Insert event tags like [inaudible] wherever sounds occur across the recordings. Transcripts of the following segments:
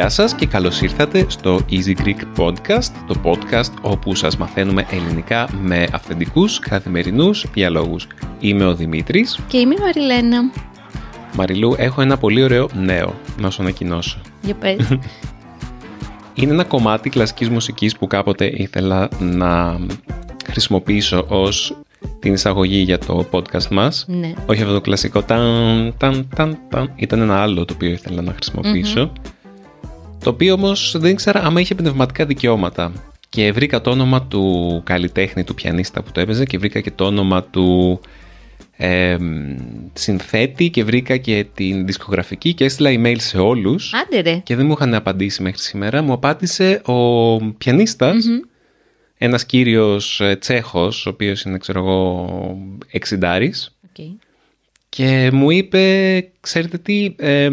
Γεια σας και καλώς ήρθατε στο Easy Greek Podcast, το podcast όπου σας μαθαίνουμε ελληνικά με αυθεντικούς καθημερινούς διαλόγους. Είμαι ο Δημήτρης. Και είμαι η Μαριλένα. Μαριλού, έχω ένα πολύ ωραίο νέο να σου ανακοινώσω. Για πες. [laughs] Είναι ένα κομμάτι κλασικής μουσικής που κάποτε ήθελα να χρησιμοποιήσω ως την εισαγωγή για το podcast μας. ναι. Όχι αυτό το κλασικό ταν, ταν, ταν, ταν. Ήταν ένα άλλο το οποίο ήθελα να χρησιμοποιησω Το οποίο όμως δεν ήξερα άμα είχε πνευματικά δικαιώματα. Και βρήκα το όνομα του καλλιτέχνη, του πιανίστα που το έπαιζε και βρήκα και το όνομα του ε, συνθέτη και βρήκα και την δισκογραφική και έστειλα email σε όλους Άντε ρε. και δεν μου είχαν απαντήσει μέχρι σήμερα. Μου απάντησε ο πιανίστας ένας κύριος ε, Τσέχος, ο οποίος είναι ξέρω εγώ εξηντάρης Οκ. και μου είπε, ξέρετε τι, ε,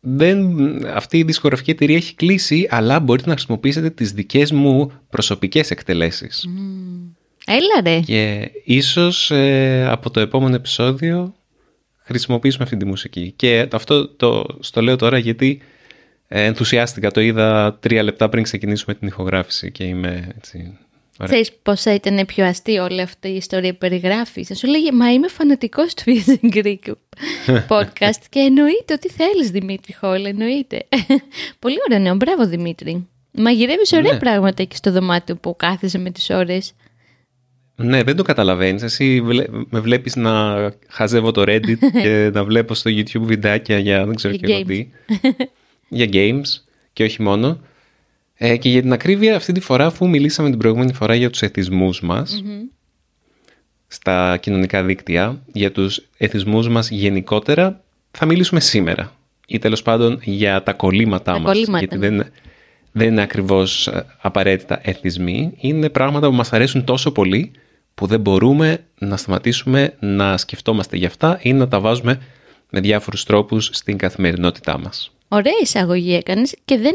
δεν, αυτή η δισκογραφική εταιρεία έχει κλείσει, αλλά μπορείτε να χρησιμοποιήσετε τις δικές μου προσωπικές εκτελέσεις. Έλα ρε. Και ίσως ε, από το επόμενο επεισόδιο χρησιμοποιήσουμε αυτή τη μουσική. Και αυτό το, στο λέω τώρα γιατί ε, ενθουσιάστηκα. Το είδα τρία λεπτά πριν ξεκινήσουμε την ηχογράφηση και είμαι έτσι... Ωραία. Ξέρεις πώς θα ήταν πιο αστείο όλη αυτή η ιστορία που περιγράφεις. Θα σου λέγε, μα είμαι φανατικός του Easy Greek [laughs] podcast και εννοείται ότι θέλεις Δημήτρη Χόλ, εννοείται. [laughs] Πολύ ωραίο νέο, μπράβο Δημήτρη. Μαγειρεύεις ωραία Ναι. πράγματα εκεί στο δωμάτιο που κάθεσαι με τις ώρες. Ναι, δεν το καταλαβαίνεις. Εσύ βλέ- με βλέπεις να χαζεύω το Reddit [laughs] και να βλέπω στο YouTube βιντεάκια για δεν ξέρω Για και εγώ games. τι. για games και όχι μόνο. Ε, και για την ακρίβεια αυτή τη φορά αφού μιλήσαμε την προηγούμενη φορά για τους εθισμούς μας στα κοινωνικά δίκτυα, για τους εθισμούς μας γενικότερα, θα μιλήσουμε σήμερα. Ή τέλος πάντων για τα κολλήματά Τα μας. κολλήματα, γιατί ναι. δεν, δεν είναι ακριβώς ε, απαραίτητα εθισμοί. Είναι πράγματα που μας αρέσουν τόσο πολύ που δεν μπορούμε να σταματήσουμε να σκεφτόμαστε γι' αυτά ή να τα βάζουμε με διάφορους τρόπους στην καθημερινότητά μας. Ωραία εισαγωγή έκανες και δεν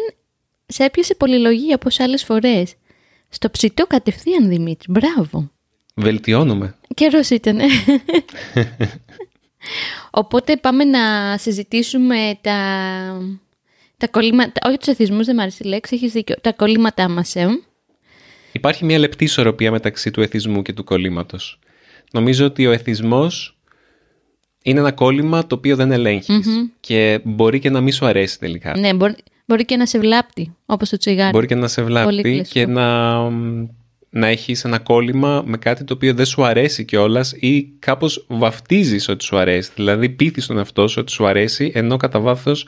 σε έπιασε πολυλογία όπως άλλες φορές. Στο ψητό κατευθείαν Δημήτρη, μπράβο. Βελτιώνουμε. Καιρός ήταν. [laughs] Οπότε πάμε να συζητήσουμε τα, τα κολλήματα, όχι τους εθισμούς, δεν μου άρεσε η λέξη, έχεις δίκιο, τα κολλήματά μας, ε. Υπάρχει μια λεπτή ισορροπία μεταξύ του εθισμού και του κολλήματος. Νομίζω ότι ο εθισμός είναι ένα κόλλημα το οποίο δεν ελεγχεις και μπορεί και να μην σου αρέσει τελικά. Ναι, μπορεί, μπορεί και να σε βλάπτει, όπως το τσιγάρι. Μπορεί και να σε Πολύ βλάπτει κλασικό. και να, να έχεις ένα κόλλημα με κάτι το οποίο δεν σου αρέσει κιόλας ή κάπως βαφτίζεις ότι σου αρέσει. Δηλαδή πείθεις τον εαυτό σου ότι σου αρέσει ενώ κατά βάθος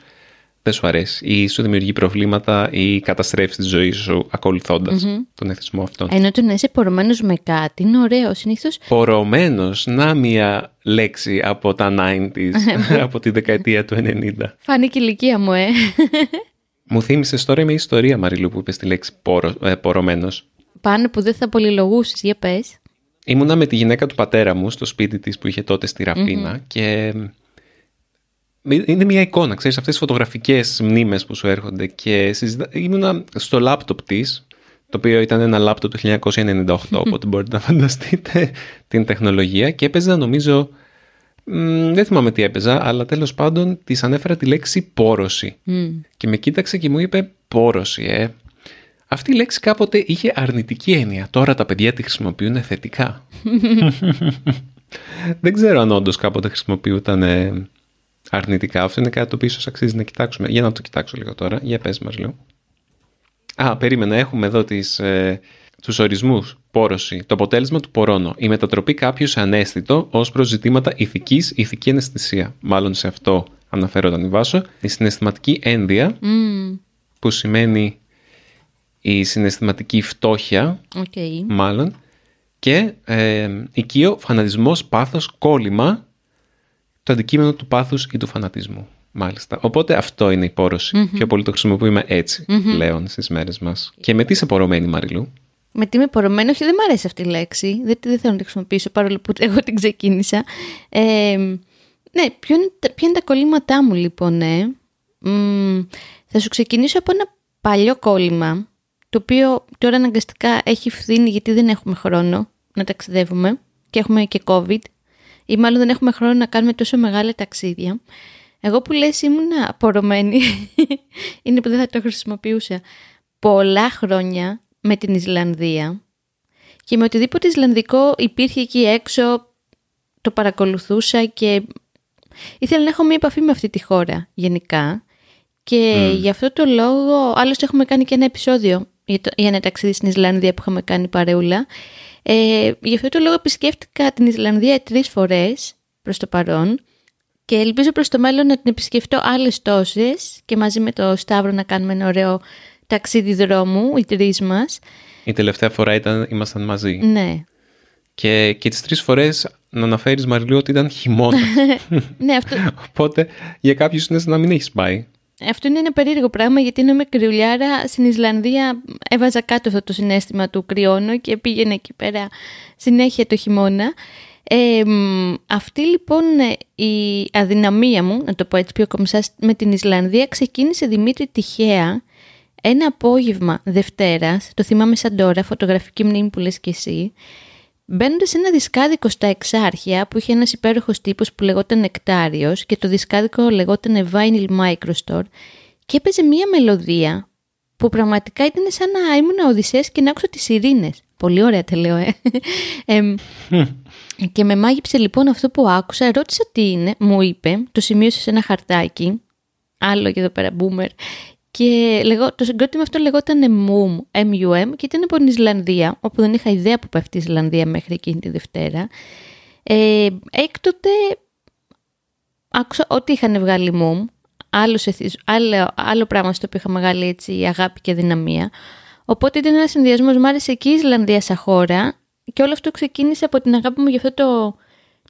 δεν σου αρέσει ή σου δημιουργεί προβλήματα ή καταστρέφεις τη ζωή σου ακολουθώντας τον εθισμό αυτόν. Ενώ το να είσαι πορωμένος με κάτι είναι ωραίο. Συνήθως Πορωμένος, να μια λέξη από τα 90s, [laughs] από τη δεκαετία του 90. φάνηκε η ηλικία μου, ε. Μου θύμισες τώρα μια ιστορία, Μαριλού, που είπες τη λέξη πορο, ε, πορωμένος. Πάνω που δεν θα πολυλογούσεις, για πες. Ήμουνα με τη γυναίκα του πατέρα μου στο σπίτι της που είχε τότε στη ραφινα και είναι μια εικόνα, ξέρεις, αυτές τις φωτογραφικές μνήμες που σου έρχονται και συζητά... ήμουνα στο λάπτοπ της, το οποίο ήταν ένα λάπτοπ του 1998, [laughs] οπότε μπορείτε να φανταστείτε την τεχνολογία και έπαιζα νομίζω, μ, δεν θυμάμαι τι έπαιζα, αλλά τέλος πάντων της ανέφερα τη λέξη πόρωση. Και με κοίταξε και μου είπε πόρωση, ε. Αυτή η λέξη κάποτε είχε αρνητική έννοια. Τώρα τα παιδιά τη χρησιμοποιούν θετικά. [laughs] Δεν ξέρω αν όντως κάποτε χρησιμοποιούταν ε, αρνητικά. Αυτό είναι κάτι το οποίο ίσως αξίζει να κοιτάξουμε. Για να το κοιτάξω λίγο τώρα. Για πες μας λίγο. Α, περίμενα. Έχουμε εδώ τις, ε, τους ορισμούς. Πόρωση. Το αποτέλεσμα του πορώνω. Η μετατροπή κάποιου σε αναίσθητο ως προς ζητήματα ηθικής, ηθική αναισθησία. Μάλλον σε αυτό αναφέρονταν η Βάσω. Η συναισθηματική ένδεια, Μμμ, που σημαίνει η συναισθηματική φτώχεια, Οκ. μάλλον, και ε, οικείο, φανατισμός, πάθος, κόλλημα, το αντικείμενο του πάθους ή του φανατισμού. Μάλιστα. Οπότε αυτό είναι η πόρωση. Πιο πολύ το χρησιμοποιούμε έτσι πλέον στις μέρες μας. Και με τι είσαι πορωμένη, Μαριλού; Με τι είμαι πορωμένο, όχι δεν μου αρέσει αυτή η λέξη. Δεν, δεν θέλω να τη χρησιμοποιήσω παρόλο που εγώ την ξεκίνησα. Ε, ναι, ποιο είναι, τα- ποια είναι τα κολλήματά μου λοιπόν, ναι. Μμ, θα σου ξεκινήσω από ένα παλιό κόλλημα, το οποίο τώρα αναγκαστικά έχει φθήνει γιατί δεν έχουμε χρόνο να ταξιδεύουμε και έχουμε και COVID ή μάλλον δεν έχουμε χρόνο να κάνουμε τόσο μεγάλα ταξίδια. Εγώ που λες ήμουν απορωμένη, [laughs] είναι που δεν θα το χρησιμοποιούσα, πολλά χρόνια με την Ισλανδία και με οτιδήποτε Ισλανδικό υπήρχε εκεί έξω το παρακολουθούσα και ήθελα να έχω μια επαφή με αυτή τη χώρα γενικά και γι' αυτό το λόγο, άλλωστε έχουμε κάνει και ένα επεισόδιο για, το, για ένα ταξίδι στην Ισλανδία που είχαμε κάνει παρεούλα. Ε, γι' αυτό το λόγο επισκέφτηκα την Ισλανδία τρεις φορές προς το παρόν και ελπίζω προς το μέλλον να την επισκεφτώ άλλες τόσες και μαζί με το Σταύρο να κάνουμε ένα ωραίο ταξίδι δρόμου, οι τρεις μας. Η τελευταία φορά ήταν, ήμασταν μαζί. Ναι. Και, και τις τρεις φορές να αναφέρεις Μαριλού ότι ήταν χειμώνα. [laughs] ναι, αυτό... Οπότε για κάποιους είναι σαν να μην έχεις πάει. Αυτό είναι ένα περίεργο πράγμα γιατί ενώ είμαι κρυουλιάρα στην Ισλανδία έβαζα κάτω αυτό το συνέστημα του κρυώνω και πήγαινε εκεί πέρα συνέχεια το χειμώνα. Ε, αυτή λοιπόν η αδυναμία μου, να το πω έτσι πιο κομψά, με την Ισλανδία ξεκίνησε Δημήτρη τυχαία ένα απόγευμα Δευτέρας, το θυμάμαι σαν τώρα, φωτογραφική μνήμη που λες και εσύ, Μπαίνοντας σε ένα δισκάδικο στα εξάρχεια που είχε ένας υπέροχος τύπος που λεγόταν Νεκτάριος και το δισκάδικο λεγόταν Vinyl Microstore και έπαιζε μία μελωδία που πραγματικά ήταν σαν να ήμουν Οδυσσέας και να άκουσα τις ειρήνες. Πολύ ωραία τα λέω, ε. [laughs] και με μάγειψε λοιπόν αυτό που άκουσα, ρώτησα τι είναι, μου είπε, το σημείωσε σε ένα χαρτάκι, άλλο και εδώ πέρα boomer, και λεγό, το συγκρότημα αυτό λεγόταν MUM, MUM και ήταν από την Ισλανδία, όπου δεν είχα ιδέα που πέφτει η Ισλανδία μέχρι εκείνη τη Δευτέρα. Ε, έκτοτε άκουσα ό,τι είχαν βγάλει MUM, άλλος, άλλο, άλλο πράγμα στο οποίο είχα μεγάλη έτσι, αγάπη και δυναμία. Οπότε ήταν ένας συνδυασμός, μου άρεσε και η Ισλανδία σαν χώρα και όλο αυτό ξεκίνησε από την αγάπη μου για αυτό το,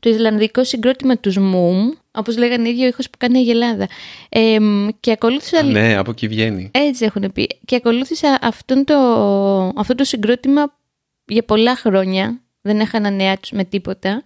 το Ισλανδικό συγκρότημα τους MUM, όπως λέγανε ίδιο ήχος που κάνει η Ελλάδα. Ε, και ακολούθησα... Ναι, από εκεί βγαίνει. Έτσι έχουν πει. Και ακολούθησα αυτόν το, αυτό το συγκρότημα για πολλά χρόνια. Δεν έχανα νέα τους με τίποτα.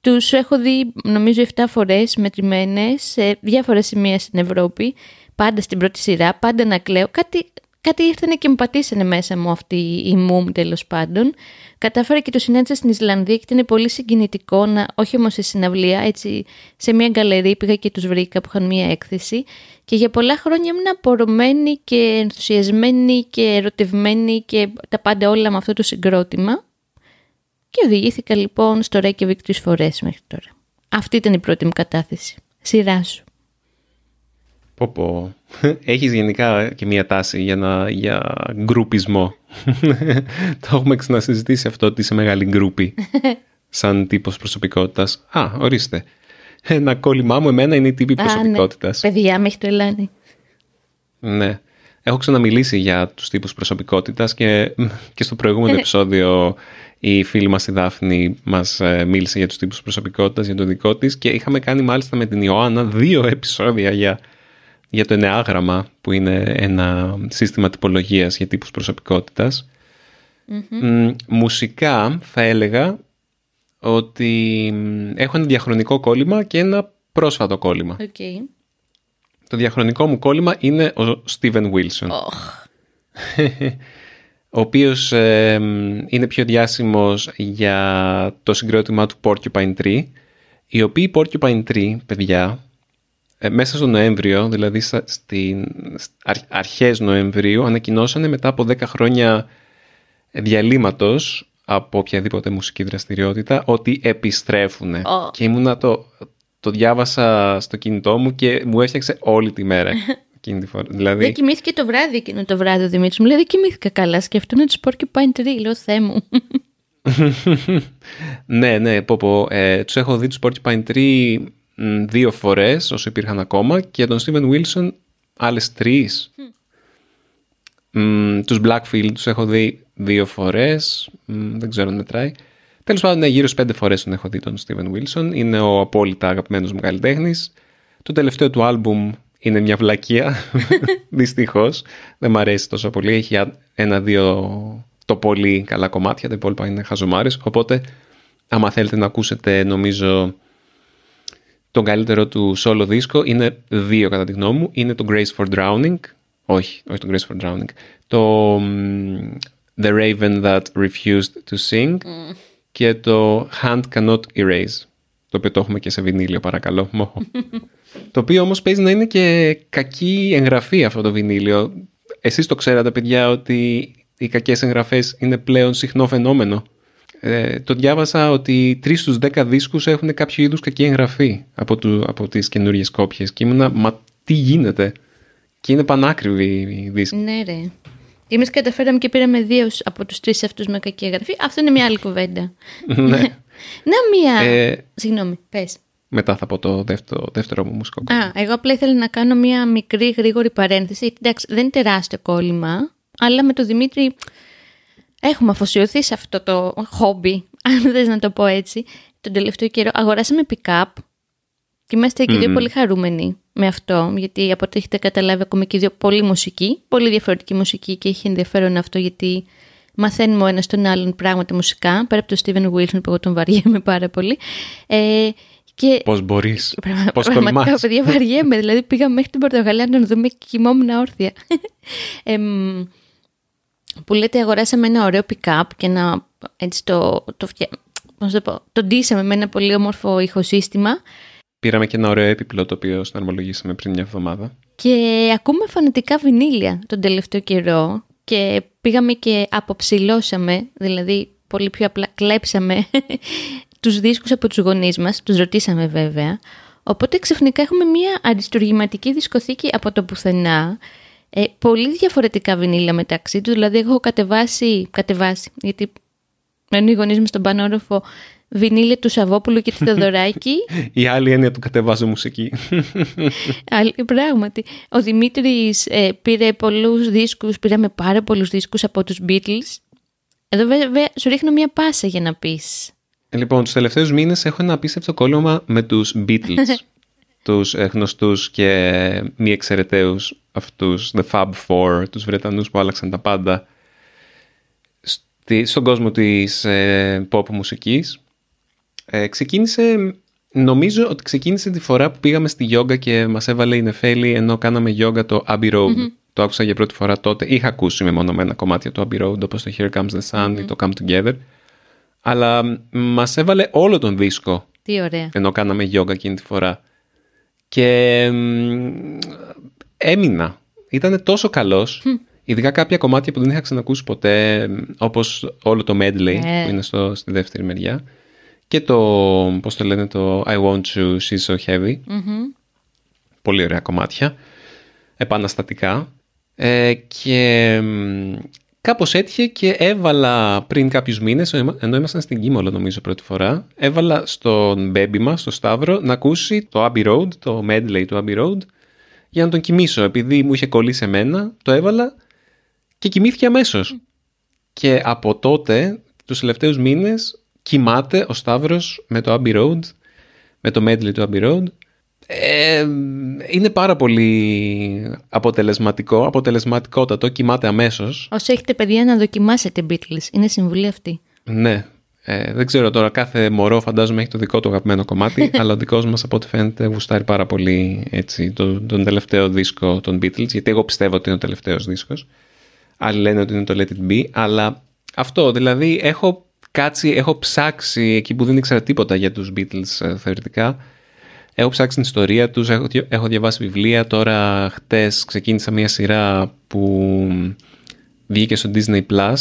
Τους έχω δει νομίζω 7 φορές μετρημένες σε διάφορα σημεία στην Ευρώπη. Πάντα στην πρώτη σειρά, πάντα να κλαίω. Κάτι, κάτι ήρθανε και μου πατήσανε μέσα μου αυτή η μουμ τέλος πάντων. Κατάφερα και το συνέντησα στην Ισλανδία και ήταν πολύ συγκινητικό, να, όχι όμως σε συναυλία, έτσι σε μια γκαλερί πήγα και τους βρήκα που είχαν μια έκθεση και για πολλά χρόνια ήμουν απορωμένη και ενθουσιασμένη και ερωτευμένη και τα πάντα όλα με αυτό το συγκρότημα και οδηγήθηκα λοιπόν στο Reykjavik τρεις φορές μέχρι τώρα. Αυτή ήταν η πρώτη μου κατάθεση. Σειρά σου. Πω πω. Έχεις γενικά και μία τάση για, να, για γκρουπισμό. [laughs] Το έχουμε ξανασυζητήσει αυτό ότι είσαι μεγάλη γκρούπη. [laughs] Σαν τύπος προσωπικότητας. Α, ορίστε. Ένα κόλλημά μου εμένα είναι οι τύποι ναι. προσωπικότητας. Ναι. Παιδιά, με έχει τρελάνει. Ναι. Έχω ξαναμιλήσει για τους τύπους προσωπικότητας και, και στο προηγούμενο [laughs] επεισόδιο η φίλη μας η Δάφνη μας ε, μίλησε για τους τύπους προσωπικότητας, για το δικό της και είχαμε κάνει μάλιστα με την Ιωάννα δύο επεισόδια για για το ενεάγραμμα που είναι ένα σύστημα τυπολογίας για τύπους μουσικά θα έλεγα ότι έχω ένα διαχρονικό κόλλημα και ένα πρόσφατο κόλλημα. Okay. Το διαχρονικό μου κόλλημα είναι ο Steven Wilson. [laughs] ο οποίος είναι πιο διάσημος για το συγκρότημα του Porcupine Tree, οι οποίοι Porcupine Tree, παιδιά, ε, μέσα στο Νοέμβριο, δηλαδή στην αρχές Νοεμβρίου, ανακοινώσανε μετά από 10 χρόνια διαλύματος από οποιαδήποτε μουσική δραστηριότητα ότι επιστρέφουν. Και ήμουνα το, το διάβασα στο κινητό μου και μου έφτιαξε όλη τη μέρα. [laughs] Εκείνη τη φορά. Δηλαδή... Δεν κοιμήθηκε το βράδυ εκείνο το βράδυ ο Δημήτρης μου. Λέει δεν κοιμήθηκα καλά. Σκεφτούν τους Porcupine Tree. Λέω Θεέ μου. [laughs] ναι, ναι, πω πω. Ε, τους έχω δει τους Porcupine Tree δύο φορές όσο υπήρχαν ακόμα και τον Steven Wilson άλλες τρεις. Mm. τους Blackfield τους έχω δει δύο φορές, δεν ξέρω αν μετράει. Τέλος πάντων, ναι, γύρω στις πέντε φορές τον έχω δει τον Steven Wilson. Είναι ο απόλυτα αγαπημένος μου καλλιτέχνης. Το τελευταίο του άλμπουμ είναι μια βλακεία, [laughs] δυστυχώς. Δεν μου αρέσει τόσο πολύ. Έχει ένα-δύο το πολύ καλά κομμάτια, τα υπόλοιπα είναι χαζομάρες. Οπότε, άμα θέλετε να ακούσετε, νομίζω, τον καλύτερο του solo δίσκο είναι δύο κατά τη γνώμη μου. Είναι το Grace for Drowning. Όχι, όχι το Grace for Drowning. Το The Raven That Refused to Sing. Και το Hand Cannot Erase. το οποίο το έχουμε και σε βινίλιο παρακαλώ. [laughs] το οποίο όμως παίζει να είναι και κακή εγγραφή αυτό το βινίλιο. Εσείς το ξέρατε παιδιά ότι οι κακές εγγραφές είναι πλέον συχνό φαινόμενο. Ε, το διάβασα ότι τρεις στους δέκα δίσκους έχουν κάποιο είδους κακή εγγραφή από, του, από τις καινούριες κόπιες και ήμουνα μα τι γίνεται; Και είναι πανάκριβη η δίσκη. Ναι ρε. Εμείς καταφέραμε και πήραμε δύο από τους τρεις αυτούς με κακή εγγραφή. Αυτό είναι μια άλλη κουβέντα. ναι. [laughs] Να μία. Ε, Συγγνώμη, πες. Μετά θα πω το δεύτερο, δεύτερο μου μουσικό Α, εγώ απλά ήθελα να κάνω μια μικρή γρήγορη παρένθεση. Εντάξει, δεν είναι τεράστιο κόλλημα, αλλά με τον Δημήτρη έχουμε αφοσιωθεί σε αυτό το χόμπι, [laughs] αν θες να το πω έτσι. Τον τελευταίο καιρό αγοράσαμε pick-up και είμαστε και δύο πολύ χαρούμενοι με αυτό, γιατί από ό,τι έχετε καταλάβει ακούμε και δύο πολύ μουσική, πολύ διαφορετική μουσική και έχει ενδιαφέρον αυτό γιατί μαθαίνουμε ο ένας τον άλλον πράγματα μουσικά, πέρα από τον Steven Wilson που εγώ τον βαριέμαι πάρα πολύ. Ε, και... Πώς μπορείς, [laughs] Πραγμα... πώς Πραγματικά, παιδιά, βαριέμαι. δηλαδή πήγα μέχρι την Πορτογαλία να τον δούμε και κοιμόμουν όρθια. [laughs] ε, που λέτε αγοράσαμε ένα ωραίο pick-up και να έτσι το, το, το, πω, το ντύσαμε με ένα πολύ όμορφο ηχοσύστημα. Πήραμε και ένα ωραίο έπιπλο το οποίο συναρμολογήσαμε πριν μια εβδομάδα. Και ακούμε φανατικά βινίλια τον τελευταίο καιρό και πήγαμε και αποψηλώσαμε, δηλαδή πολύ πιο απλά κλέψαμε [laughs] τους δίσκους από τους γονείς μας, τους ρωτήσαμε βέβαια. Οπότε ξαφνικά έχουμε μια αριστουργηματική δισκοθήκη από το πουθενά, ε, πολύ διαφορετικά βινίλια μεταξύ τους, δηλαδή έχω κατεβάσει, κατεβάσει, γιατί μένουν οι γονείς μου στον πανόροφο βινίλια του Σαββόπουλου και του Θεοδωράκη. [laughs] Η άλλη έννοια του κατεβάζω μουσική. [laughs] Άλλη, πράγματι. Ο Δημήτρης ε, πήρε πολλούς δίσκους, πήραμε πάρα πολλούς δίσκους από τους Beatles. Εδώ βέβαια σου ρίχνω μια πάσα για να πεις. Λοιπόν, τους τελευταίους μήνες έχω ένα απίστευτο κόλλημα με τους Beatles. [laughs] τους γνωστούς και μη εξαιρεταίους αυτούς, The Fab Four, τους Βρετανούς που άλλαξαν τα πάντα στον κόσμο της ε, pop μουσικής. Ε, ξεκίνησε, νομίζω ότι ξεκίνησε τη φορά που πήγαμε στη γιόγκα και μας έβαλε η Νεφέλη ενώ κάναμε γιόγκα το Abbey Road. Το άκουσα για πρώτη φορά τότε. Είχα ακούσει με μονομένα κομμάτια του Abbey Road όπως το Here Comes the Sun ή το Come Together. Αλλά μας έβαλε όλο τον δίσκο. Τι ωραία. Ενώ κάναμε γιόγκα εκείνη τη φορά. Και έμεινα. Ήταν τόσο καλός. Ειδικά κάποια κομμάτια που δεν είχα ξανακούσει ποτέ, όπως όλο το medley ναι. που είναι στο, στη δεύτερη μεριά και το, πώς το λένε, το I Want You, She's So Heavy. Πολύ ωραία κομμάτια, επαναστατικά. Ε, και κάπως έτυχε και έβαλα πριν κάποιους μήνες, ενώ ήμασταν στην Κίμολο νομίζω πρώτη φορά, έβαλα στον baby μας, στο Σταύρο, να ακούσει το Abbey Road, το medley του Abbey Road, για να τον κοιμήσω. Επειδή μου είχε κολλήσει εμένα, το έβαλα και κοιμήθηκε αμέσως. Και από τότε, τους τελευταίους μήνες, κοιμάται ο Σταύρος με το Abbey Road, με το medley του Abbey Road. Ε, είναι πάρα πολύ αποτελεσματικό, αποτελεσματικότατο, κοιμάται αμέσως. Όσο έχετε παιδιά να δοκιμάσετε Beatles, είναι συμβουλή αυτή. Ναι, ε, δεν ξέρω τώρα, κάθε μωρό φαντάζομαι έχει το δικό του αγαπημένο κομμάτι, [laughs] αλλά ο δικός μας από ό,τι φαίνεται γουστάρει πάρα πολύ έτσι, τον, τον τελευταίο δίσκο των Beatles, γιατί εγώ πιστεύω ότι είναι ο τελευταίος δίσκος. Άλλοι λένε ότι είναι το Let It Be, αλλά αυτό, δηλαδή έχω κάτσει, έχω ψάξει εκεί που δεν ήξερα τίποτα για τους Beatles ε, θεωρητικά. Έχω ψάξει την ιστορία τους, έχω, έχω διαβάσει βιβλία, τώρα χτες ξεκίνησα μια σειρά που βγήκε στο Disney Plus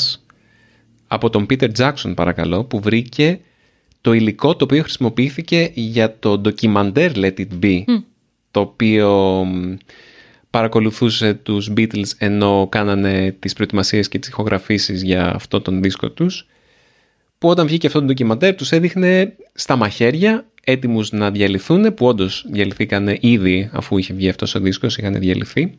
από τον Peter Jackson παρακαλώ, που βρήκε το υλικό το οποίο χρησιμοποιήθηκε για το ντοκιμαντέρ Let It Be, το οποίο παρακολουθούσε τους Beatles ενώ κάνανε τις προετοιμασίες και τις ηχογραφήσεις για αυτό τον δίσκο τους που όταν βγήκε αυτό το ντοκιμαντέρ τους έδειχνε στα μαχαίρια έτοιμους να διαλυθούν που όντως διαλυθήκαν ήδη αφού είχε βγει αυτός ο δίσκος είχαν διαλυθεί.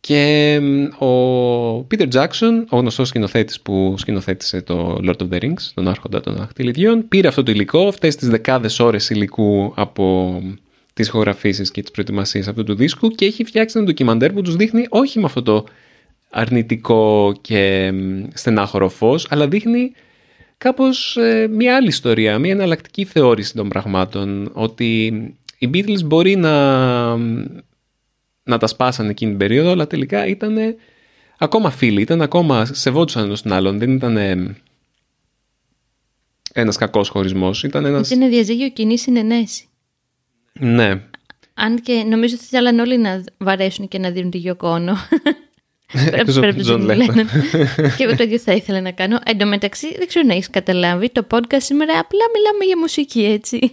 Και ο Peter Jackson, ο γνωστός σκηνοθέτης που σκηνοθέτησε το Lord of the Rings, τον άρχοντα των δαχτυλιδιών, πήρε αυτό το υλικό, αυτές τις δεκάδες ώρες υλικού από τις ηχογραφήσεις και τις προετοιμασίες αυτού του δίσκου και έχει φτιάξει ένα ντοκιμαντέρ που τους δείχνει όχι με αυτό το αρνητικό και στενάχωρο φως, αλλά δείχνει κάπως ε, μια άλλη ιστορία, μια εναλλακτική θεώρηση των πραγμάτων, ότι οι Beatles μπορεί να, να τα σπάσανε εκείνη την περίοδο, αλλά τελικά ήταν ακόμα φίλοι, ήταν ακόμα σεβόντουσαν ένα τον άλλον, δεν ήταν ένας κακός χωρισμός. Ήταν ένας... Είναι διαζύγιο κοινή συνενέση. Ναι. Αν και νομίζω ότι θέλαν όλοι να βαρέσουν και να δείρουν τη Yoko Ono. [laughs] Εκτός από τον John Lennon. και εγώ το ίδιο θα ήθελα να κάνω. Εν τω μεταξύ, δεν ξέρω αν έχεις καταλάβει, το podcast σήμερα απλά μιλάμε για μουσική, έτσι.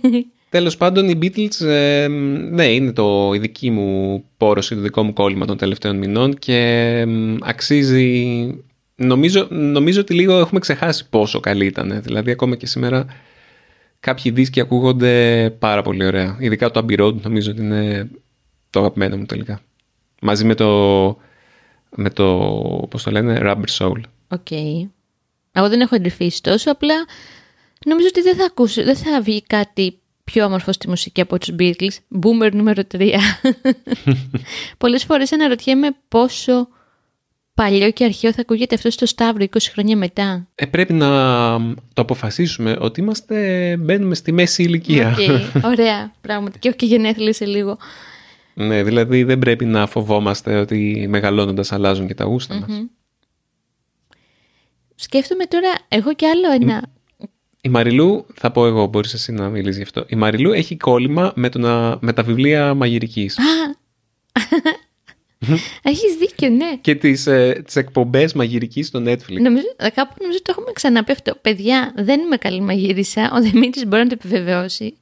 Τέλος πάντων, οι Beatles, ε, ναι, είναι το, η δική μου πόρωση, το δικό μου κόλλημα των τελευταίων μηνών και ε, αξίζει... Νομίζω, νομίζω ότι λίγο έχουμε ξεχάσει πόσο καλή ήταν. Δηλαδή, ακόμα και σήμερα κάποιοι δίσκοι ακούγονται πάρα πολύ ωραία. Ειδικά το Abbey Road νομίζω ότι είναι το αγαπημένο μου τελικά. Μαζί με το, με το πώς το λένε, Rubber Soul. Οκ. Okay. Εγώ δεν έχω εντρυφήσει τόσο, απλά νομίζω ότι δεν θα, ακούσω, δεν θα βγει κάτι πιο όμορφο στη μουσική από τους Beatles. Boomer νούμερο 3. [laughs] Πολλές φορές αναρωτιέμαι πόσο παλιό και αρχαίο θα ακούγεται αυτό στο Σταύρο 20 χρόνια μετά. Ε, πρέπει να το αποφασίσουμε ότι είμαστε, μπαίνουμε στη μέση ηλικία. Okay, ωραία, [laughs] πράγματι. Και όχι και γενέθλια σε λίγο. Ναι, δηλαδή δεν πρέπει να φοβόμαστε ότι μεγαλώνοντας αλλάζουν και τα γούστα mm-hmm. μας. Σκέφτομαι τώρα εγώ και άλλο ένα... Η Μαριλού, θα πω εγώ, μπορείς εσύ να μιλήσεις γι' αυτό. Η Μαριλού έχει κόλλημα με, το να, με τα βιβλία μαγειρικής. Έχεις δίκιο, ναι. Και τις ε, τις εκπομπές μαγειρικής στο Netflix. Νομίζω, κάπου νομίζω το έχουμε ξαναπεί αυτό. Παιδιά, δεν είμαι καλή μαγείρισα. Ο Δημήτρης μπορεί να το επιβεβαιώσει.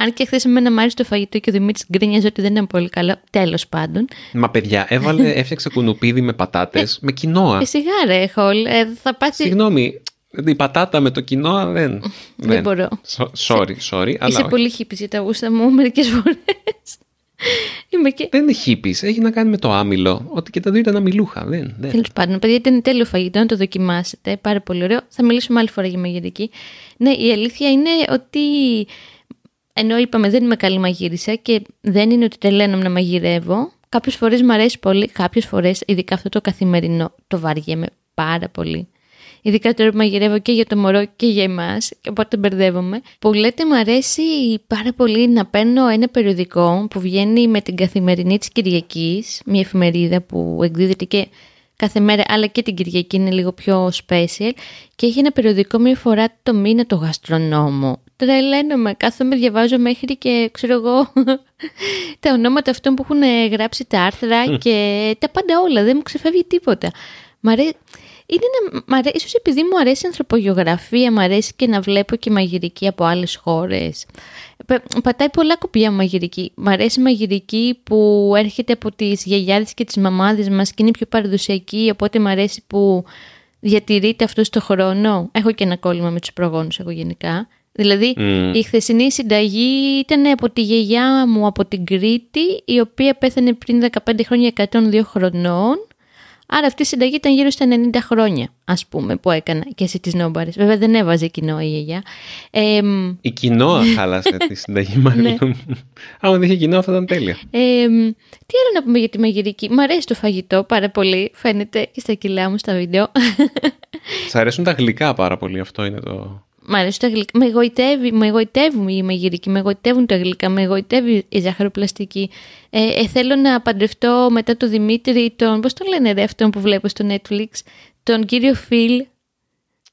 Αν και χθες με ένα μάρι στο φαγητό και ο Δημήτρης γκρίνιαζε ότι δεν είναι πολύ καλό. Τέλος πάντων. Μα παιδιά, έβαλε, [laughs] έφτιαξε κουνουπίδι με πατάτες, με κοινόα. Ε, σιγάρα έχω. Ε, θα πάθει. Συγγνώμη, η πατάτα με το κοινόα δεν. δεν, δεν μπορώ. Sorry, sorry. Είσαι πολύ χύπη για τα γούστα μου μερικές φορές. [laughs] Και... Δεν είναι χύπη. Έχει να κάνει με το άμυλο. Ότι και τα δύο ήταν αμυλούχα. Δεν, δεν. Τέλος πάντων, παιδιά, ήταν τέλειο φαγητό. Να το δοκιμάσετε. Πάρα πολύ ωραίο. Θα μιλήσουμε άλλη φορά για μαγειρική. Ναι, η αλήθεια είναι ότι. Ενώ είπαμε δεν είμαι καλή μαγείρισα και δεν είναι ότι τελένω να μαγειρεύω. Κάποιες φορές μου αρέσει πολύ. Κάποιες φορές, ειδικά αυτό το καθημερινό, το βαριέμαι πάρα πολύ. Ειδικά τώρα που μαγειρεύω και για το μωρό και για εμάς, οπότε μπερδεύομαι. Που λέτε, μου αρέσει πάρα πολύ να παίρνω ένα περιοδικό που βγαίνει με την καθημερινή της Κυριακής, μια εφημερίδα που εκδίδεται και κάθε μέρα, αλλά και την Κυριακή είναι λίγο πιο special. Και έχει ένα περιοδικό μία φορά το μήνα το γαστρονόμο. Τρελαίνομαι, κάθομαι, διαβάζω μέχρι και ξέρω εγώ [laughs] τα ονόματα αυτών που έχουν γράψει τα άρθρα και τα πάντα όλα, δεν μου ξεφεύγει τίποτα. Μ' αρέσει είναι να, ίσως επειδή μου αρέσει η ανθρωπογεωγραφία, μου αρέσει και να βλέπω και μαγειρική από άλλες χώρες. Πατάει πολλά κοπιά μαγειρική. Μ' αρέσει η μαγειρική που έρχεται από τις γιαγιάδες και τις μαμάδες μας και είναι πιο παραδοσιακή, οπότε μ' αρέσει που διατηρείται αυτό στο χρόνο. Έχω και ένα κόλλημα με τους προγόνους εγώ γενικά. Δηλαδή η χθεσινή συνταγή ήταν από τη γιαγιά μου από την Κρήτη, η οποία πέθανε πριν 15 χρόνια 102 χρονών Άρα αυτή η συνταγή ήταν γύρω στα 90 χρόνια, ας πούμε, που έκανα και εσύ τις νόμπαρες. Βέβαια δεν έβαζε κοινό η γιαγιά. Ε, η κοινό χάλασε τη συνταγή, [laughs] μάλλον. ναι. Άμα δεν είχε κοινό, θα ήταν τέλεια. Ε, τι άλλο να πούμε για τη μαγειρική; Μ' αρέσει το φαγητό πάρα πολύ. Φαίνεται και στα κιλά μου στα βίντεο. Σ' αρέσουν τα γλυκά πάρα πολύ, αυτό είναι το. Μ' αρέσουν τα γλυκά. Με εγωιτεύει, με εγωιτεύουν οι μαγειρικοί, με εγωιτεύουν τα γλυκά, με εγωιτεύει η ζαχαροπλαστική. Ε, ε, θέλω να παντρευτώ μετά το Δημήτρη, τον. Πώς τον λένε ρε αυτόν που βλέπω στο Netflix, τον κύριο Φιλ.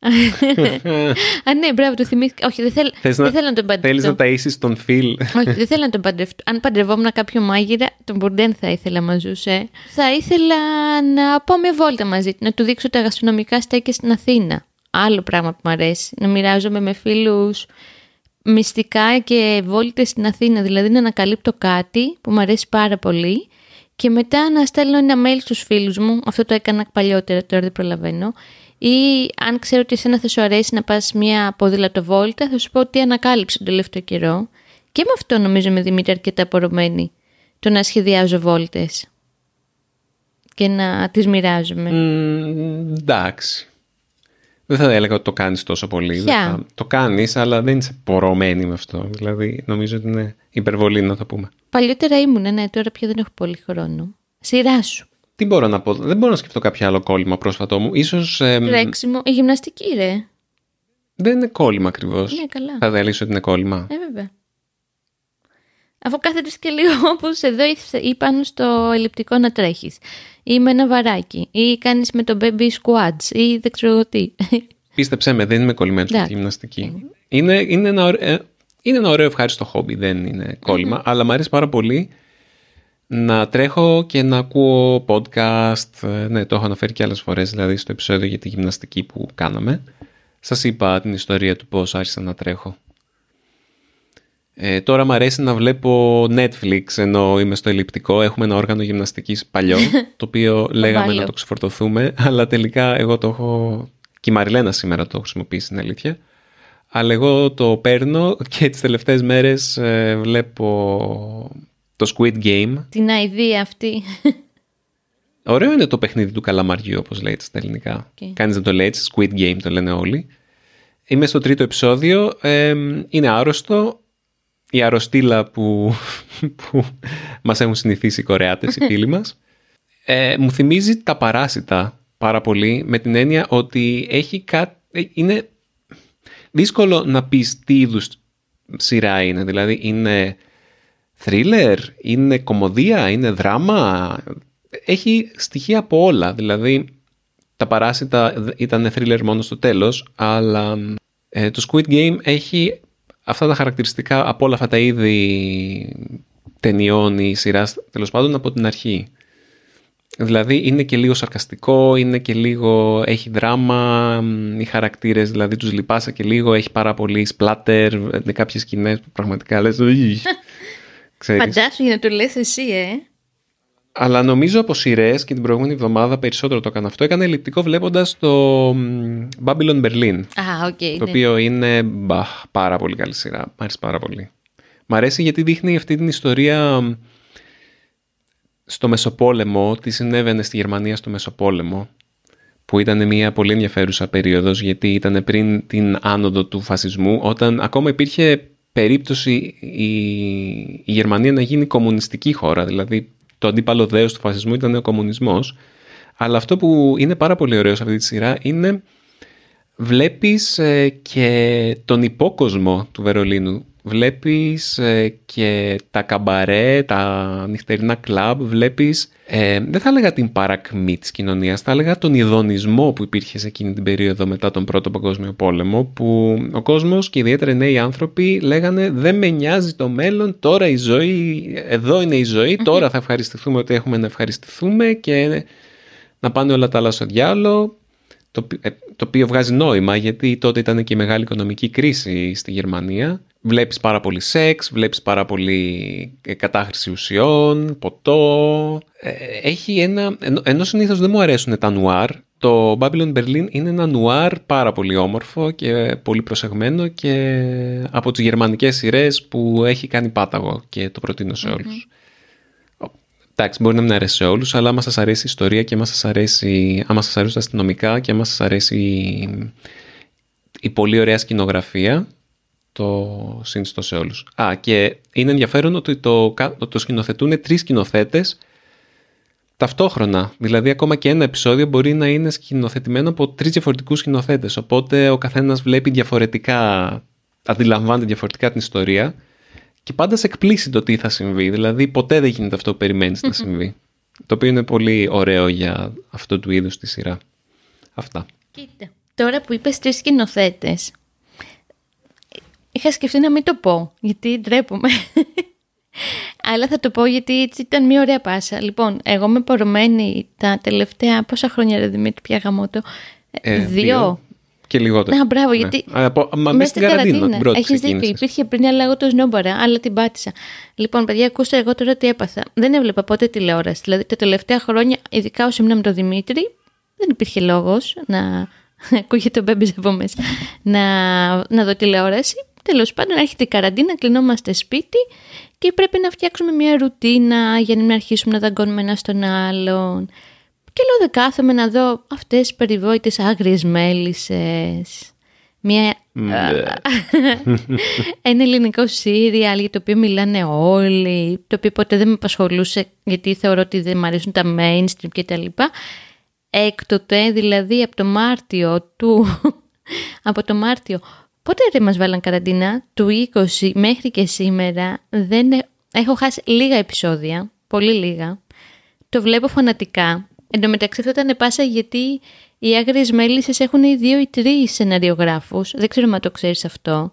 [laughs] Α, ναι, μπράβο, το θυμήθηκα. Όχι, δεν, θέλ, δεν να, θέλω να τον παντρευτώ. Θέλεις να ταΐσεις τον Φιλ. Όχι, δεν θέλω να τον παντρευτώ. Αν παντρευόμουν κάποιο μάγειρα, τον Μπουρντέν θα ήθελα να ζούσε. Θα ήθελα να πάω μια βόλτα μαζί του, να του δείξω τα γαστρονομικά στέκια στην Αθήνα άλλο πράγμα που μου αρέσει. Να μοιράζομαι με φίλους μυστικά και βόλτες στην Αθήνα. Δηλαδή να ανακαλύπτω κάτι που μου αρέσει πάρα πολύ και μετά να στέλνω ένα mail στους φίλους μου. Αυτό το έκανα παλιότερα, τώρα δεν προλαβαίνω. Ή αν ξέρω ότι εσένα θα σου αρέσει να πας μια ποδηλατοβόλτα, θα σου πω ότι ανακάλυψε τον τελευταίο καιρό. Και με αυτό νομίζω με Δημήτρη αρκετά απορρομένη. Το να σχεδιάζω βόλτες και να τις μοιράζομαι. Mm, εντάξει. Δεν θα έλεγα ότι το κάνεις τόσο πολύ. Θα... Το κάνεις, αλλά δεν είσαι πορωμένη με αυτό. Δηλαδή, νομίζω ότι είναι υπερβολή να το πούμε. Παλιότερα ήμουν, ναι, τώρα πια δεν έχω πολύ χρόνο. Σειρά σου. Τι μπορώ να πω, δεν μπορώ να σκεφτώ κάποιο άλλο κόλλημα πρόσφατό μου. Ίσως... Ε, Ρέξιμο, η γυμναστική ρε. Δεν είναι κόλλημα ακριβώς. Ναι, καλά. Θα διαλύσω ότι είναι κόλλημα. Ε, βέβαια. Αφού κάθεται και λίγο όπως εδώ ή πάνω στο ελλειπτικό να τρέχεις. Ή με ένα βαράκι. Ή κάνεις με το baby squats. Ή δεν ξέρω τι. Πίστεψέ με, δεν είμαι κολλημένο στη γυμναστική. Είναι, είναι, ένα, ωραίο, είναι ένα ωραίο ευχάριστο χόμπι, δεν είναι αλλά μου αρέσει πάρα πολύ να τρέχω και να ακούω podcast. Ε, ναι, το έχω αναφέρει και άλλες φορές, δηλαδή στο επεισόδιο για τη γυμναστική που κάναμε. Σας είπα την ιστορία του πώς άρχισα να τρέχω. Ε, τώρα μου αρέσει να βλέπω Netflix ενώ είμαι στο ελλειπτικό. Έχουμε ένα όργανο γυμναστικής παλιό, [laughs] το οποίο λέγαμε να το ξεφορτωθούμε, αλλά τελικά εγώ το έχω... Και η Μαριλένα σήμερα το χρησιμοποιήσει, στην αλήθεια. Αλλά εγώ το παίρνω και τις τελευταίες μέρες ε, βλέπω το Squid Game. Την αηδία αυτή. [laughs] Ωραίο είναι το παιχνίδι του καλαμαριού, όπως λέει στα ελληνικά. Okay. Κάνεις να το λέει Squid Game το λένε όλοι. Είμαι στο τρίτο επεισόδιο. είναι άρρωστο. Η αρρωστήλα που, που μας έχουν συνηθίσει οι Κορεάτες, οι φίλοι μας. Ε, μου θυμίζει τα παράσιτα πάρα πολύ με την έννοια ότι έχει κάτι... Ε, είναι δύσκολο να πεις τι είδους σειρά είναι. Δηλαδή είναι thriller, είναι κομμωδία, είναι δράμα. Έχει στοιχεία από όλα. Δηλαδή τα παράσιτα ήταν thriller μόνο στο τέλος, αλλά ε, το Squid Game έχει αυτά τα χαρακτηριστικά από όλα αυτά τα είδη ταινιών ή σειράς, τέλος πάντων από την αρχή. Δηλαδή είναι και λίγο σαρκαστικό, είναι και λίγο, έχει δράμα, οι χαρακτήρες δηλαδή τους λυπάσαι και λίγο, έχει πάρα πολύ σπλάτερ, είναι κάποιες σκηνές που πραγματικά λες [laughs] Φαντάσου για να το λες εσύ, ε. Αλλά νομίζω από σειρέ και την προηγούμενη εβδομάδα περισσότερο το έκανα αυτό. Έκανα ελλειπτικό βλέποντας το Babylon Berlin. Α, okay, το ναι. οποίο είναι μπα, πάρα πολύ καλή σειρά. Μ' αρέσει πάρα πολύ. Μ' αρέσει γιατί δείχνει αυτή την ιστορία στο Μεσοπόλεμο, τι συνέβαινε στη Γερμανία στο Μεσοπόλεμο, που ήταν μια πολύ ενδιαφέρουσα περίοδος γιατί ήταν πριν την άνοδο του φασισμού, όταν ακόμα υπήρχε περίπτωση η, η Γερμανία να γίνει κομμουνιστική χώρα, δηλαδή το αντίπαλο δέος του φασισμού ήταν ο κομμουνισμός, αλλά αυτό που είναι πάρα πολύ ωραίο σε αυτή τη σειρά είναι βλέπεις ε, και τον υπόκοσμο του Βερολίνου βλέπεις ε, και τα καμπαρέ, τα νυχτερινά κλαμπ, βλέπεις, ε, δεν θα έλεγα την παρακμή της κοινωνίας, θα έλεγα τον ειδονισμό που υπήρχε σε εκείνη την περίοδο μετά τον Πρώτο Παγκόσμιο Πόλεμο, που ο κόσμος και ιδιαίτερα οι νέοι άνθρωποι λέγανε δεν με νοιάζει το μέλλον, τώρα η ζωή, εδώ είναι η ζωή, τώρα θα ευχαριστηθούμε ότι έχουμε να ευχαριστηθούμε και να πάνε όλα τα άλλα στο διάλογο το, ε, το οποίο βγάζει νόημα γιατί τότε ήταν και η μεγάλη οικονομική κρίση στη Γερμανία. Βλέπεις πάρα πολύ σεξ, βλέπεις πάρα πολύ ε, κατάχρηση ουσιών, ποτό. Ε, έχει ένα, ενώ συνήθως δεν μου αρέσουν τα νουάρ, το Babylon Berlin είναι ένα νουάρ πάρα πολύ όμορφο και πολύ προσεγμένο και από τις γερμανικές σειρές που έχει κάνει πάταγο και το προτείνω σε ολους Εντάξει, μπορεί να μην αρέσει σε όλους, αλλά άμα σας αρέσει η ιστορία και άμα σας αρέσει, άμα σας αρέσει τα αστυνομικά και άμα σας αρέσει η, η πολύ ωραία σκηνογραφία, το συνιστώ σε όλους. Α, και είναι ενδιαφέρον ότι το, το σκηνοθετούν τρεις σκηνοθέτες ταυτόχρονα. Δηλαδή, ακόμα και ένα επεισόδιο μπορεί να είναι σκηνοθετημένο από τρεις διαφορετικούς σκηνοθέτες. Οπότε, ο καθένας βλέπει διαφορετικά, αντιλαμβάνεται διαφορετικά την ιστορία και πάντα σε εκπλήσει το τι θα συμβεί. Δηλαδή ποτέ δεν γίνεται αυτό που περιμένεις να συμβεί. Το οποίο είναι πολύ ωραίο για αυτό του είδους τη σειρά. Αυτά. Κοίτα, τώρα που είπες τρεις σκηνοθέτες. Είχα σκεφτεί να μην το πω, γιατί ντρέπομαι. [laughs] Αλλά θα το πω γιατί έτσι ήταν μια ωραία πάσα. Λοιπόν, εγώ είμαι πορωμένη τα τελευταία πόσα χρόνια, ρε Δημήτρη, πια γαμώτο. Ε, δύο. Και λιγότερο. Να, μπράβο, ναι. γιατί. Από, μα μέσα στην καραντίνα. Έχεις δίκιο. Υπήρχε πριν, αλλά εγώ το σνόμπορα, αλλά την πάτησα. Λοιπόν, παιδιά, ακούστε εγώ τώρα τι έπαθα. Δεν έβλεπα ποτέ τηλεόραση. Δηλαδή, τα τελευταία χρόνια, ειδικά όσο ήμουν με τον Δημήτρη, δεν υπήρχε λόγος να. [laughs] Ακούγεται ο μπέμπι από μέσα. Να, να δω τηλεόραση. Τέλος πάντων, έρχεται η καραντίνα, κλεινόμαστε σπίτι και πρέπει να φτιάξουμε μια ρουτίνα για να μην αρχίσουμε να δαγκώνουμε ένα στον άλλον. Και λέω δεν κάθομαι να δω αυτές τις περιβόητες άγριες μέλισσες. Μια... Ναι. ένα ελληνικό σύριαλ για το οποίο μιλάνε όλοι, το οποίο ποτέ δεν με απασχολούσε γιατί θεωρώ ότι δεν μου αρέσουν τα mainstream και τα λοιπά. Έκτοτε, δηλαδή από το Μάρτιο του... [laughs] από το Μάρτιο, πότε δεν μας βάλαν καραντίνα, του 20 μέχρι και σήμερα, δεν έχω χάσει λίγα επεισόδια, πολύ λίγα. Το βλέπω φανατικά Εν τω μεταξύ αυτό ήταν πάσα γιατί οι άγριες μέλισσες έχουν οι δύο ή τρεις σεναριογράφους, δεν ξέρω αν το ξέρεις αυτό,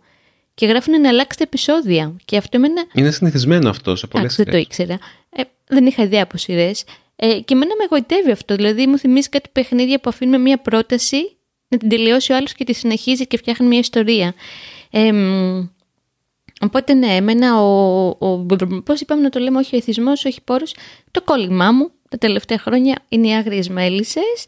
και γράφουν να αλλάξετε επεισόδια. Και αυτό εμένα... Είναι συνηθισμένο αυτό σε πολλές σειρές. δεν το ήξερα. Ε, δεν είχα ιδέα από σειρές. Ε, και εμένα με εγωιτεύει αυτό. Δηλαδή μου θυμίζει κάτι παιχνίδια που αφήνουμε μία πρόταση να την τελειώσει ο άλλος και τη συνεχίζει και φτιάχνει μία ιστορία. Ε, οπότε ναι, εμένα ο, ο, πώς είπαμε να το λέμε, όχι ο εθισμός, όχι πόρος, το κόλλημά μου τα τελευταία χρόνια είναι οι άγριες μέλισσες.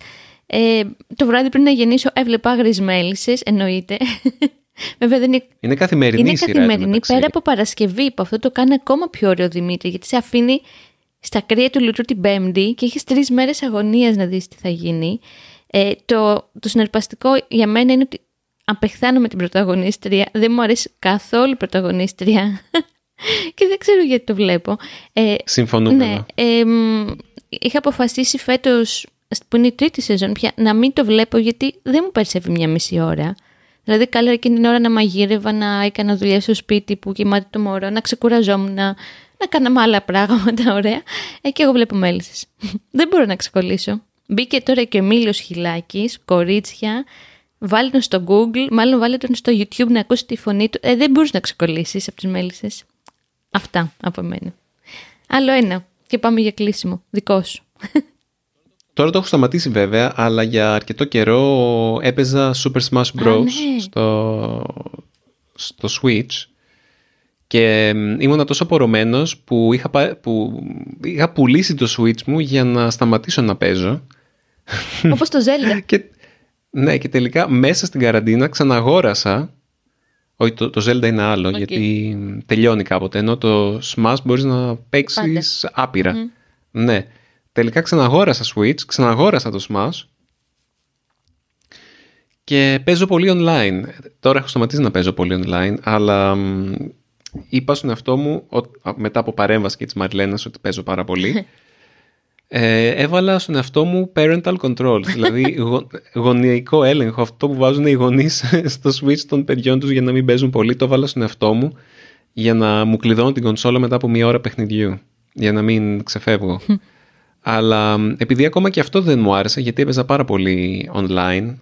Ε, το βράδυ πριν να γεννήσω έβλεπα άγριες μέλισσες, εννοείται. [laughs] Βέβαια δεν είναι... είναι καθημερινή είναι σειρά. καθημερινή, πέρα από Παρασκευή, που αυτό το κάνει ακόμα πιο ωραίο Δημήτρη, γιατί σε αφήνει στα κρύα του λουτρού την Πέμπτη και έχεις τρεις μέρες αγωνίας να δεις τι θα γίνει. Ε, το, το συναρπαστικό για μένα είναι ότι απεχθάνω με την πρωταγωνίστρια. Δεν μου αρέσει καθόλου η πρωταγωνίστρια. [laughs] και δεν ξέρω γιατί το βλέπω. Ε, Συμφωνούμε. Ναι, ε, είχα αποφασίσει φέτος, που είναι η τρίτη σεζόν πια, να μην το βλέπω γιατί δεν μου περισσεύει μια μισή ώρα. Δηλαδή, καλά εκείνη την ώρα να μαγείρευα, να έκανα δουλειά στο σπίτι που κοιμάται το μωρό, να ξεκουραζόμουν, να, να κάναμε άλλα πράγματα [laughs] ωραία. Ε, και εγώ βλέπω μέλισσες. [laughs] Δεν μπορώ να ξεκολλήσω. Μπήκε τώρα και ο Εμίλιο Χιλάκης, κορίτσια. Βάλει τον στο Google, μάλλον βάλει τον στο YouTube να ακούσει τη φωνή του. Ε, δεν μπορείς να ξεκολλήσεις από τις μέλισσες. Αυτά από μένα. Άλλο ένα. Και πάμε για κλείσιμο. Δικό σου. Τώρα το έχω σταματήσει βέβαια, αλλά για αρκετό καιρό έπαιζα Super Smash Bros. Ναι. στο, στο Switch και ήμουν τόσο απορωμένος που είχα, που είχα πουλήσει το Switch μου για να σταματήσω να παίζω. Όπως το Zelda. [laughs] και, ναι, και τελικά μέσα στην καραντίνα ξαναγόρασα όχι, το, το Zelda είναι άλλο, γιατί τελειώνει κάποτε, ενώ το Smash μπορείς να παίξεις άπειρα. Ναι. Τελικά ξαναγόρασα Switch, ξαναγόρασα το Smash και παίζω πολύ online. Τώρα έχω σταματήσει να παίζω πολύ online, αλλά είπα στον εαυτό μου, μετά από παρέμβαση και της Μαριλένας ότι παίζω πάρα πολύ, [laughs] ε, έβαλα στον εαυτό μου parental control, δηλαδή [laughs] γο, γωνιακό έλεγχο, αυτό που βάζουν οι γονείς [laughs] στο switch των παιδιών τους για να μην παίζουν πολύ, το έβαλα στον εαυτό μου για να μου κλειδώνω την κονσόλα μετά από μία ώρα παιχνιδιού, για να μην ξεφεύγω. Αλλά επειδή ακόμα και αυτό δεν μου άρεσε, γιατί έπαιζα πάρα πολύ online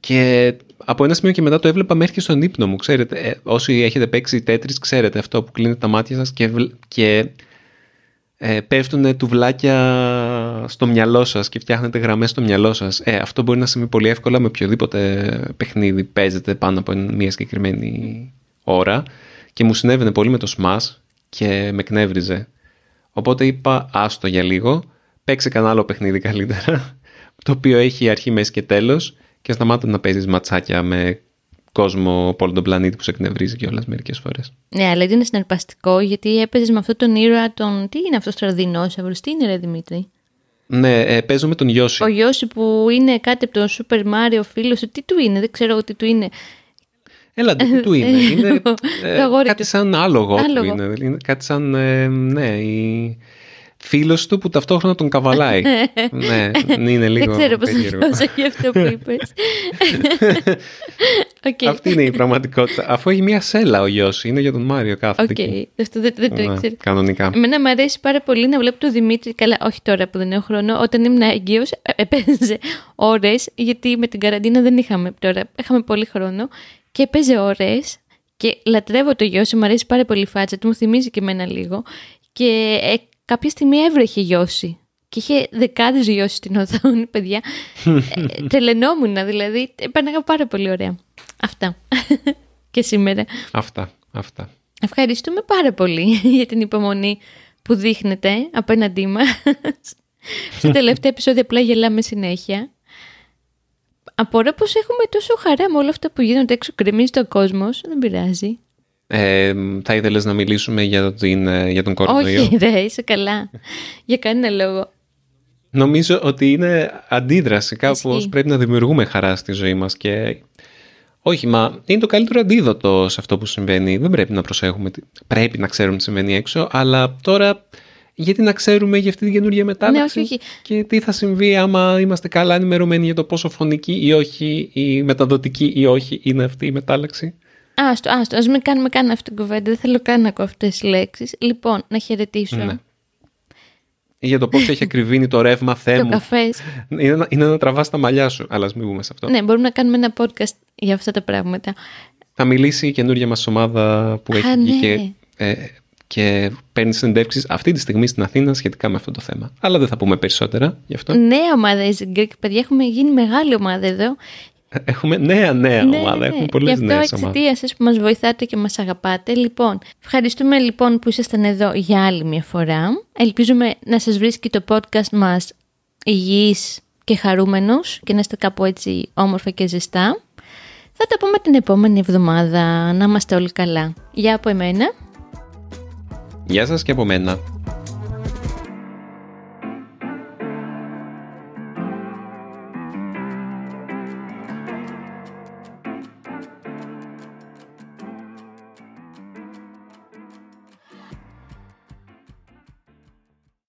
και από ένα σημείο και μετά το έβλεπα μέχρι και στον ύπνο μου. Ξέρετε, ε, όσοι έχετε παίξει τέτρις ξέρετε αυτό που κλείνετε τα μάτια σας και, και ε, πέφτουν τουβλάκια στο μυαλό σας και φτιάχνετε γραμμές στο μυαλό σας. Ε, αυτό μπορεί να συμβεί πολύ εύκολα με οποιοδήποτε παιχνίδι παίζετε πάνω από μια συγκεκριμένη ώρα και μου συνέβαινε πολύ με το Smash και με κνεύριζε. Οπότε είπα άστο για λίγο παίξε κανένα άλλο παιχνίδι καλύτερα, [laughs] το οποίο έχει αρχή, μέση και τέλος και σταμάτα να παίζεις ματσάκια με κόσμο από όλο τον πλανήτη που σε εκνευρίζει κιόλας μερικές φορές. Ναι, αλλά είναι συναρπαστικό γιατί έπαιζες με αυτόν τον ήρωα τον. Τι είναι αυτός ο δεινόσαυρο, τι είναι, Ρε Δημήτρη; Ναι, ε, παίζω με τον Γιώση. Ο Γιώση που είναι κάτι από τον Σούπερ Μάριο φίλος, τι του είναι, δεν ξέρω τι του είναι. Έλα, τι του είναι. είναι [laughs] ε, κάτι σαν άλογο, άλογο. Του είναι. Κάτι σαν. Ε, ναι, η φίλος του που ταυτόχρονα τον καβαλάει. [laughs] ναι, είναι λίγο. Δεν ξέρω πώς θα για αυτό που είπες. [laughs] okay. Αυτή είναι η πραγματικότητα. Αφού έχει μια σέλα ο γιος, είναι για τον Μάριο κάθεται. Okay. Αυτό δεν, δεν το ναι, ήξερα. Κανονικά. Εμένα μου αρέσει πάρα πολύ να βλέπω τον Δημήτρη. Καλά, όχι τώρα που δεν έχω χρόνο. Όταν ήμουν έγκυος, έπαιζε ώρες, γιατί με την καραντίνα δεν είχαμε τώρα. Είχαμε πολύ χρόνο και έπαιζε ώρες. Και λατρεύω το γιο σου, μου αρέσει πάρα πολύ η φάτσα του, μου θυμίζει και εμένα λίγο. Και κάποια στιγμή έβρεχε γιώσει. Και είχε δεκάδες γιώσει στην οθόνη, παιδιά. ε, τρελαινόμουν, δηλαδή. Πέρναγα πάρα πολύ ωραία. Αυτά. [laughs] και σήμερα. Αυτά, αυτά. Ευχαριστούμε πάρα πολύ [laughs] για την υπομονή που δείχνετε απέναντί μας. [laughs] Στο τελευταίο επεισόδιο απλά γελάμε συνέχεια. Απορώ πως έχουμε τόσο χαρά με όλα αυτά που γίνονται έξω κρεμίζει το κόσμος. Δεν πειράζει. Ε, θα ήθελες να μιλήσουμε για, την, ε, για τον κορονοϊό; Όχι [laughs] ρε, είσαι καλά. για κανένα λόγο. Νομίζω ότι είναι αντίδραση. Κάπως πρέπει να δημιουργούμε χαρά στη ζωή μας και... Όχι, μα είναι το καλύτερο αντίδοτο σε αυτό που συμβαίνει. Δεν πρέπει να προσέχουμε. Πρέπει να ξέρουμε τι συμβαίνει έξω, αλλά τώρα γιατί να ξέρουμε για αυτή την καινούργια μετάλλαξη ναι, όχι, όχι. και τι θα συμβεί άμα είμαστε καλά ενημερωμένοι για το πόσο φωνική ή όχι ή μεταδοτική ή όχι είναι αυτή η μετάλλαξη; Άστο, άστο, ας μην κάνουμε καν αυτή την κουβέντα, δεν θέλω καν να ακούω αυτές τις λέξεις. Λοιπόν, να χαιρετήσω. Ναι. Ή για το πώς έχει ακριβήνει το ρεύμα Το θέμου. καφές. είναι, να, είναι να τραβάς τα μαλλιά σου. Αλλά ας μην μπούμε σε αυτό. Ναι, μπορούμε να κάνουμε ένα podcast για αυτά τα πράγματα. Θα μιλήσει η καινούργια μας ομάδα που έχει Α, βγει ναι. και, ε, και παίρνει συνεντεύξεις αυτή τη στιγμή στην Αθήνα σχετικά με αυτό το θέμα. Αλλά δεν θα πούμε περισσότερα γι' αυτό. Νέα ομάδα Easy Greek, παιδιά, έχουμε γίνει μεγάλη ομάδα εδώ. Έχουμε νέα νέα ομάδα. Έχουμε πολλές Ναι, Γι' νέες αυτό ομάδες. εξαιτία σα που μας βοηθάτε και μας αγαπάτε. Λοιπόν, ευχαριστούμε λοιπόν που ήσασταν εδώ για άλλη μια φορά. Ελπίζουμε να σας βρίσκει το podcast μας υγιής και χαρούμενος και να είστε κάπου έτσι όμορφα και ζεστά. Θα τα πούμε την επόμενη εβδομάδα. Να είμαστε όλοι καλά. Γεια από εμένα. Γεια σας και από μένα.